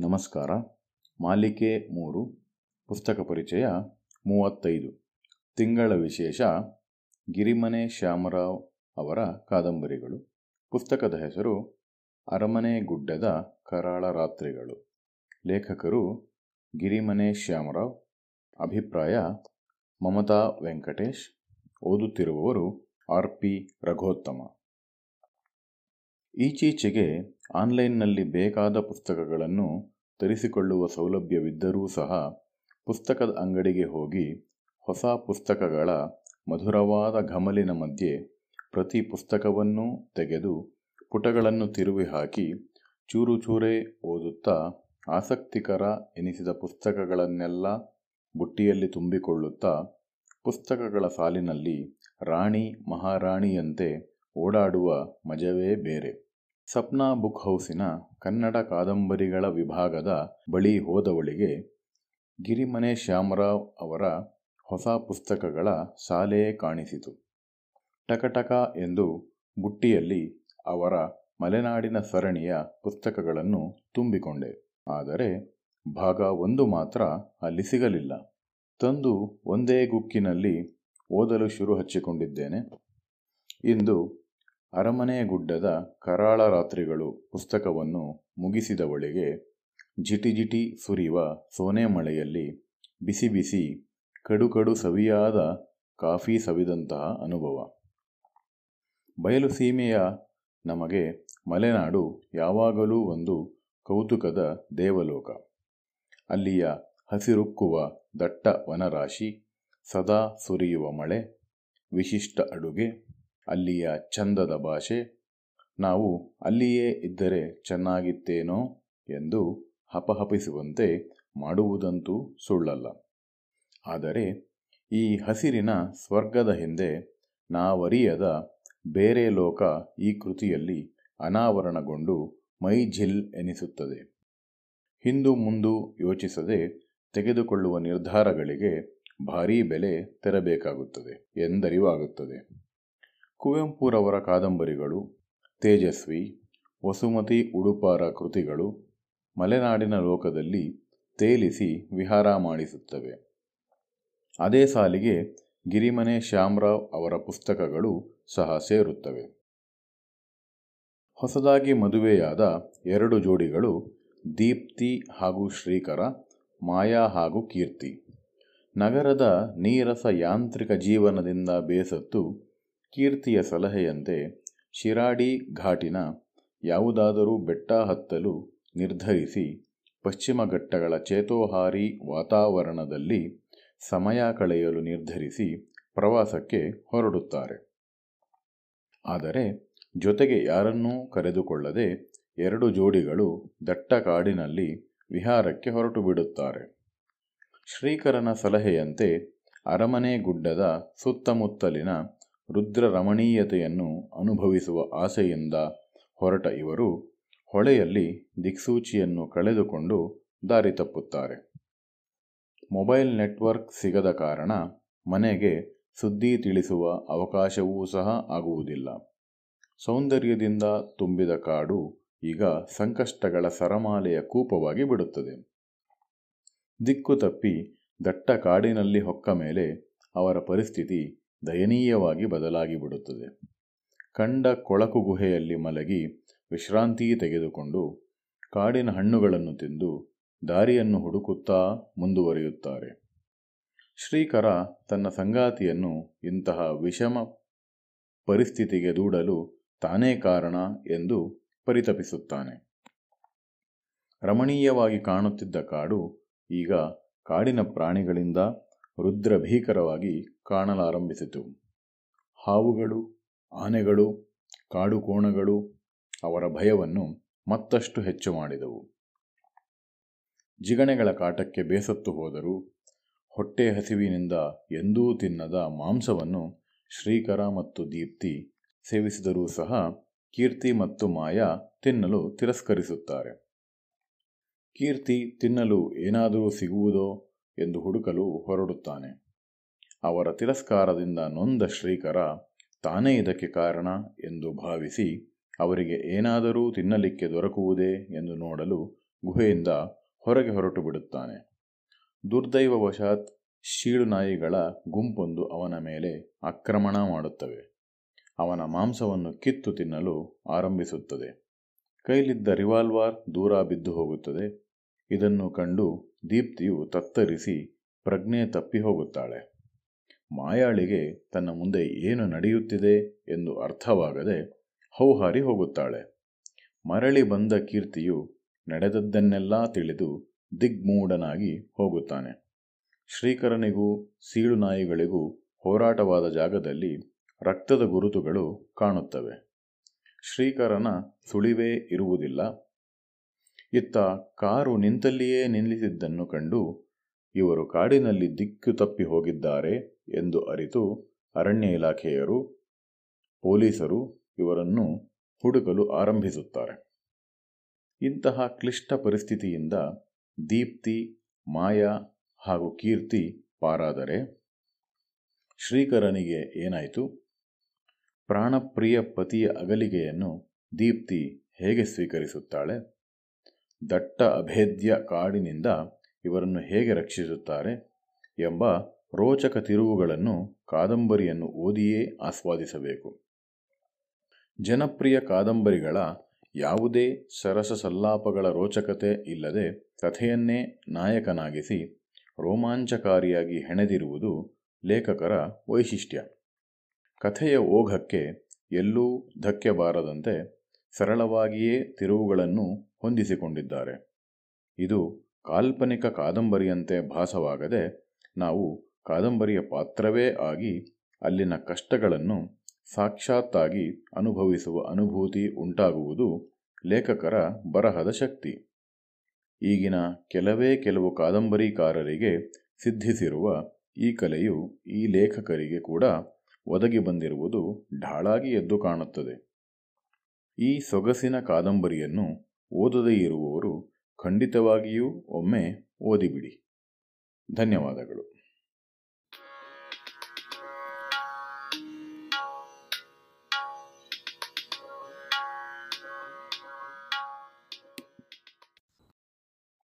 ನಮಸ್ಕಾರ. ಮಾಲಿಕೆ ಮೂರು, ಪುಸ್ತಕ ಪರಿಚಯ ಮೂವತ್ತೈದು. ತಿಂಗಳ ವಿಶೇಷ ಗಿರಿಮನೆ ಶ್ಯಾಮರಾವ್ ಅವರ ಕಾದಂಬರಿಗಳು. ಪುಸ್ತಕದ ಹೆಸರು ಅರಮನೆ ಗುಡ್ಡದ ಕರಾಳ ರಾತ್ರಿಗಳು. ಲೇಖಕರು ಗಿರಿಮನೆ ಶ್ಯಾಮರಾವ್. ಅಭಿಪ್ರಾಯ, ಮಮತಾ ವೆಂಕಟೇಶ್. ಓದುತ್ತಿರುವವರು ಆರ್ ಪಿ ರಘೋತ್ತಮ. ಈಚೀಚೆಗೆ ಆನ್ಲೈನ್ನಲ್ಲಿ ಬೇಕಾದ ಪುಸ್ತಕಗಳನ್ನು ತರಿಸಿಕೊಳ್ಳುವ ಸೌಲಭ್ಯವಿದ್ದರೂ ಸಹ ಪುಸ್ತಕದ ಅಂಗಡಿಗೆ ಹೋಗಿ ಹೊಸ ಪುಸ್ತಕಗಳ ಮಧುರವಾದ ಘಮಲಿನ ಮಧ್ಯೆ ಪ್ರತಿ ಪುಸ್ತಕವನ್ನೂ ತೆಗೆದು ಪುಟಗಳನ್ನು ತಿರುವಿ ಹಾಕಿ ಚೂರು ಚೂರೇ ಓದುತ್ತಾ ಆಸಕ್ತಿಕರ ಎನಿಸಿದ ಪುಸ್ತಕಗಳನ್ನೆಲ್ಲ ಬುಟ್ಟಿಯಲ್ಲಿ ತುಂಬಿಕೊಳ್ಳುತ್ತಾ ಪುಸ್ತಕಗಳ ಸಾಲಿನಲ್ಲಿ ರಾಣಿ ಮಹಾರಾಣಿಯಂತೆ ಓಡಾಡುವ ಮಜವೇ ಬೇರೆ. ಸಪ್ನಾ ಬುಕ್ ಹೌಸಿನ ಕನ್ನಡ ಕಾದಂಬರಿಗಳ ವಿಭಾಗದ ಬಳಿ ಹೋದವಳಿಗೆ ಗಿರಿಮನೆ ಶ್ಯಾಮರಾವ್ ಅವರ ಹೊಸ ಪುಸ್ತಕಗಳ ಶಾಲೆಯೇ ಕಾಣಿಸಿತು. ಟಕಟಕ ಎಂದು ಬುಟ್ಟಿಯಲ್ಲಿ ಅವರ ಮಲೆನಾಡಿನ ಸರಣಿಯ ಪುಸ್ತಕಗಳನ್ನು ತುಂಬಿಕೊಂಡೆ. ಆದರೆ ಭಾಗ ಒಂದು ಮಾತ್ರ ಅಲ್ಲಿ ಸಿಗಲಿಲ್ಲ. ತಂದು ಒಂದೇ ಗುಕ್ಕಿನಲ್ಲಿ ಓದಲು ಶುರು ಹಚ್ಚಿಕೊಂಡಿದ್ದೇನೆ. ಇಂದು ಅರಮನೆ ಗುಡ್ಡದ ಕರಾಳ ರಾತ್ರಿಗಳು ಪುಸ್ತಕವನ್ನು ಮುಗಿಸಿದವಳಿಗೆ ಜಿಟಿ ಸುರಿಯುವ ಸೋನೆ ಮಳೆಯಲ್ಲಿ ಬಿಸಿ ಬಿಸಿ ಕಡು ಕಡು ಸವಿಯಾದ ಕಾಫಿ ಸವಿದಂತಹ ಅನುಭವ. ಬಯಲು ಸೀಮೆಯ ನಮಗೆ ಮಲೆನಾಡು ಯಾವಾಗಲೂ ಒಂದು ಕೌತುಕದ ದೇವಲೋಕ. ಅಲ್ಲಿಯ ಹಸಿರುಕ್ಕುವ ದಟ್ಟ ವನರಾಶಿ ಸದಾ ಸುರಿಯುವ ಮಳೆ, ವಿಶಿಷ್ಟ ಅಡುಗೆ ಅಲ್ಲಿಯ ಚಂದದ ಭಾಷೆ, ನಾವು ಅಲ್ಲಿಯೇ ಇದ್ದರೆ ಚೆನ್ನಾಗಿತ್ತೇನೋ ಎಂದು ಹಪಹಪಿಸುವಂತೆ ಮಾಡುವುದಂತೂ ಸುಳ್ಳಲ್ಲ. ಆದರೆ ಈ ಹಸಿರಿನ ಸ್ವರ್ಗದ ಹಿಂದೆ ನಾವರಿಯದ ಬೇರೆ ಲೋಕ ಈ ಕೃತಿಯಲ್ಲಿ ಅನಾವರಣಗೊಂಡು ಮೈಝಿಲ್ ಎನಿಸುತ್ತದೆ. ಹಿಂದು ಮುಂದು ಯೋಚಿಸದೆ ತೆಗೆದುಕೊಳ್ಳುವ ನಿರ್ಧಾರಗಳಿಗೆ ಭಾರೀ ಬೆಲೆ ತೆರಬೇಕಾಗುತ್ತದೆ ಎಂದರಿವಾಗುತ್ತದೆ. ಕುವೆಂಪುರವರ ಕಾದಂಬರಿಗಳು, ತೇಜಸ್ವಿ, ವಸುಮತಿ ಉಡುಪಾರ ಕೃತಿಗಳು ಮಲೆನಾಡಿನ ಲೋಕದಲ್ಲಿ ತೇಲಿಸಿ ವಿಹಾರ ಮಾಡಿಸುತ್ತವೆ. ಅದೇ ಸಾಲಿಗೆ ಗಿರಿಮನೆ ಶ್ಯಾಮರಾವ್ ಅವರ ಪುಸ್ತಕಗಳು ಸಹ ಸೇರುತ್ತವೆ. ಹೊಸದಾಗಿ ಮದುವೆಯಾದ ಎರಡು ಜೋಡಿಗಳು ದೀಪ್ತಿ ಹಾಗೂ ಶ್ರೀಕರ, ಮಾಯಾ ಹಾಗೂ ಕೀರ್ತಿ. ನಗರದ ನೀರಸ ಯಾಂತ್ರಿಕ ಜೀವನದಿಂದ ಬೇಸತ್ತು ಕೀರ್ತಿಯ ಸಲಹೆಯಂತೆ ಶಿರಾಡಿ ಘಾಟಿನ ಯಾವುದಾದರೂ ಬೆಟ್ಟ ಹತ್ತಲು ನಿರ್ಧರಿಸಿ ಪಶ್ಚಿಮ ಘಟ್ಟಗಳ ಚೇತೋಹಾರಿ ವಾತಾವರಣದಲ್ಲಿ ಸಮಯ ಕಳೆಯಲು ನಿರ್ಧರಿಸಿ ಪ್ರವಾಸಕ್ಕೆ ಹೊರಡುತ್ತಾರೆ. ಆದರೆ ಜೊತೆಗೆ ಯಾರನ್ನೂ ಕರೆದುಕೊಳ್ಳದೆ ಎರಡು ಜೋಡಿಗಳು ದಟ್ಟ ಕಾಡಿನಲ್ಲಿ ವಿಹಾರಕ್ಕೆ ಹೊರಟು ಬಿಡುತ್ತಾರೆ ಶ್ರೀಕರನ ಸಲಹೆಯಂತೆ ಅರಮನೆ ಗುಡ್ಡದ ಸುತ್ತಮುತ್ತಲಿನ ರುದ್ರ ರಮಣೀಯತೆಯನ್ನು ಅನುಭವಿಸುವ ಆಸೆಯಿಂದ ಹೊರಟ ಇವರು ಹೊಳೆಯಲ್ಲಿ ದಿಕ್ಸೂಚಿಯನ್ನು ಕಳೆದುಕೊಂಡು ದಾರಿ ತಪ್ಪುತ್ತಾರೆ. ಮೊಬೈಲ್ ನೆಟ್ವರ್ಕ್ ಸಿಗದ ಕಾರಣ ಮನೆಗೆ ಸುದ್ದಿ ತಿಳಿಸುವ ಅವಕಾಶವೂ ಸಹ ಆಗುವುದಿಲ್ಲ. ಸೌಂದರ್ಯದಿಂದ ತುಂಬಿದ ಕಾಡು ಈಗ ಸಂಕಷ್ಟಗಳ ಸರಮಾಲೆಯ ಕೂಪವಾಗಿ ಬಿಡುತ್ತದೆ. ದಿಕ್ಕು ತಪ್ಪಿ ದಟ್ಟ ಕಾಡಿನಲ್ಲಿ ಹೊಕ್ಕ ಮೇಲೆ ಅವರ ಪರಿಸ್ಥಿತಿ ದಯನೀಯವಾಗಿ ಬದಲಾಗಿಬಿಡುತ್ತದೆ ಕಂಡ ಕೊಳಕು ಗುಹೆಯಲ್ಲಿ ಮಲಗಿ ವಿಶ್ರಾಂತಿ ತೆಗೆದುಕೊಂಡು ಕಾಡಿನ ಹಣ್ಣುಗಳನ್ನು ತಿಂದು ದಾರಿಯನ್ನು ಹುಡುಕುತ್ತಾ ಮುಂದುವರಿಯುತ್ತಾರೆ. ಶ್ರೀಕರ ತನ್ನ ಸಂಗಾತಿಯನ್ನು ಇಂತಹ ವಿಷಮ ಪರಿಸ್ಥಿತಿಗೆ ದೂಡಲು ತಾನೇ ಕಾರಣ ಎಂದು ಪರಿತಪಿಸುತ್ತಾನೆ. ರಮಣೀಯವಾಗಿ ಕಾಣುತ್ತಿದ್ದ ಕಾಡು ಈಗ ಕಾಡಿನ ಪ್ರಾಣಿಗಳಿಂದ ರುದ್ರ ಭೀಕರವಾಗಿ ಕಾಣಲಾರಂಭಿಸಿತು. ಹಾವುಗಳು, ಆನೆಗಳು ಕಾಡು ಕೋಣಗಳು ಅವರ ಭಯವನ್ನು ಮತ್ತಷ್ಟು ಹೆಚ್ಚು ಮಾಡಿದವು. ಜಿಗಣೆಗಳ ಕಾಟಕ್ಕೆ ಬೇಸತ್ತು ಹೋದರೂ ಹೊಟ್ಟೆ ಹಸಿವಿನಿಂದ ಎಂದೂ ತಿನ್ನದ ಮಾಂಸವನ್ನು ಶ್ರೀಕರ ಮತ್ತು ದೀಪ್ತಿ ಸೇವಿಸಿದರೂ ಸಹ ಕೀರ್ತಿ ಮತ್ತು ಮಾಯಾ ತಿನ್ನಲು ತಿರಸ್ಕರಿಸುತ್ತಾರೆ. ಕೀರ್ತಿ ತಿನ್ನಲು ಏನಾದರೂ ಸಿಗುವುದೋ ಎಂದು ಹುಡುಕಲು ಹೊರಡುತ್ತಾನೆ. ಅವರ ತಿರಸ್ಕಾರದಿಂದ ನೊಂದ ಶ್ರೀಕರ, ತಾನೇ ಇದಕ್ಕೆ ಕಾರಣ ಎಂದು ಭಾವಿಸಿ, ಅವರಿಗೆ ಏನಾದರೂ ತಿನ್ನಲಿಕ್ಕೆ ದೊರಕುವುದೇ ಎಂದು ನೋಡಲು ಗುಹೆಯಿಂದ ಹೊರಗೆ ಹೊರಟು ಬಿಡುತ್ತಾನೆ. ದುರ್ದೈವವಶಾತ್ ಶೀಳು ನಾಯಿಗಳ ಗುಂಪೊಂದು ಅವನ ಮೇಲೆ ಆಕ್ರಮಣ ಮಾಡುತ್ತವೆ. ಅವನ ಮಾಂಸವನ್ನು ಕಿತ್ತು ತಿನ್ನಲು ಆರಂಭಿಸುತ್ತದೆ. ಕೈಲಿದ್ದ ರಿವಾಲ್ವಾರ್ ದೂರ ಬಿದ್ದು ಹೋಗುತ್ತದೆ. ಇದನ್ನು ಕಂಡು ದೀಪ್ತಿಯು ತತ್ತರಿಸಿ ಪ್ರಜ್ಞೆ ತಪ್ಪಿ ಹೋಗುತ್ತಾಳೆ. ಮಾಯಾಳಿಗೆ ತನ್ನ ಮುಂದೆ ಏನು ನಡೆಯುತ್ತಿದೆ ಎಂದು ಅರ್ಥವಾಗದೆ ಹೌಹಾರಿ ಹೋಗುತ್ತಾಳೆ. ಮರಳಿ ಬಂದ ಕೀರ್ತಿಯು ನಡೆದದ್ದನ್ನೆಲ್ಲ ತಿಳಿದು ದಿಗ್ಮೂಢನಾಗಿ ಹೋಗುತ್ತಾನೆ. ಶ್ರೀಕರನಿಗೂ, ಸೀಳು ನಾಯಿಗಳಿಗೂ ಹೋರಾಟವಾದ ಜಾಗದಲ್ಲಿ ರಕ್ತದ ಗುರುತುಗಳು ಕಾಣುತ್ತವೆ. ಶ್ರೀಕರನ ಸುಳಿವೇ ಇರುವುದಿಲ್ಲ. ಇತ್ತ ಕಾರು ನಿಂತಲ್ಲಿಯೇ ನಿಲ್ಲಿಸಿದ್ದನ್ನು ಕಂಡು ಇವರು ಕಾಡಿನಲ್ಲಿ ದಿಕ್ಕು ತಪ್ಪಿ ಹೋಗಿದ್ದಾರೆ ಎಂದು ಅರಿತು ಅರಣ್ಯ ಇಲಾಖೆಯರು, ಪೊಲೀಸರು ಇವರನ್ನು ಹುಡುಕಲು ಆರಂಭಿಸುತ್ತಾರೆ. ಇಂತಹ ಕ್ಲಿಷ್ಟ ಪರಿಸ್ಥಿತಿಯಿಂದ ದೀಪ್ತಿ, ಮಾಯಾ ಹಾಗೂ ಕೀರ್ತಿ ಪಾರಾದರೆ ಶ್ರೀಕರನಿಗೆ ಏನಾಯಿತು? ಪ್ರಾಣಪ್ರಿಯ ಪತಿಯ ಅಗಲಿಗೆಯನ್ನು ದೀಪ್ತಿ ಹೇಗೆ ಸ್ವೀಕರಿಸುತ್ತಾಳೆ? ದಟ್ಟ ಅಭೇದ್ಯ ಕಾಡಿನಿಂದ ಇವರನ್ನು ಹೇಗೆ ರಕ್ಷಿಸುತ್ತಾರೆ ಎಂಬ ರೋಚಕ ತಿರುವುಗಳನ್ನು ಕಾದಂಬರಿಯನ್ನು ಓದಿಯೇ ಆಸ್ವಾದಿಸಬೇಕು. ಜನಪ್ರಿಯ ಕಾದಂಬರಿಗಳ ಯಾವುದೇ ಸರಸ ಸಲ್ಲಾಪಗಳ ರೋಚಕತೆ ಇಲ್ಲದೆ ಕಥೆಯನ್ನೇ ನಾಯಕನಾಗಿಸಿ ರೋಮಾಂಚಕಾರಿಯಾಗಿ ಹೆಣೆದಿರುವುದು ಲೇಖಕರ ವೈಶಿಷ್ಟ್ಯ. ಕಥೆಯ ಓಘಕ್ಕೆ ಎಲ್ಲೂ ಧಕ್ಕೆ ಬಾರದಂತೆ ಸರಳವಾಗಿಯೇ ತಿರುವುಗಳನ್ನು ಹೊಂದಿಸಿಕೊಂಡಿದ್ದಾರೆ. ಇದು ಕಾಲ್ಪನಿಕ ಕಾದಂಬರಿಯಂತೆ ಭಾಸವಾಗದೆ ನಾವು ಕಾದಂಬರಿಯ ಪಾತ್ರವೇ ಆಗಿ ಅಲ್ಲಿನ ಕಷ್ಟಗಳನ್ನು ಸಾಕ್ಷಾತ್ತಾಗಿ ಅನುಭವಿಸುವ ಅನುಭೂತಿ ಉಂಟಾಗುವುದು ಲೇಖಕರ ಬರಹದ ಶಕ್ತಿ. ಈಗಿನ ಕೆಲವೇ ಕೆಲವು ಕಾದಂಬರಿಕಾರರಿಗೆ ಸಿದ್ಧಿಸಿರುವ ಈ ಕಲೆಯು ಈ ಲೇಖಕರಿಗೆ ಕೂಡ ಒದಗಿ ಬಂದಿರುವುದು ಢಾಳಾಗಿ ಎದ್ದು ಕಾಣುತ್ತದೆ. ಈ ಸೊಗಸಿನ ಕಾದಂಬರಿಯನ್ನು ಓದದೇ ಇರುವವರು ಖಂಡಿತವಾಗಿಯೂ ಒಮ್ಮೆ ಓದಿಬಿಡಿ. ಧನ್ಯವಾದಗಳು.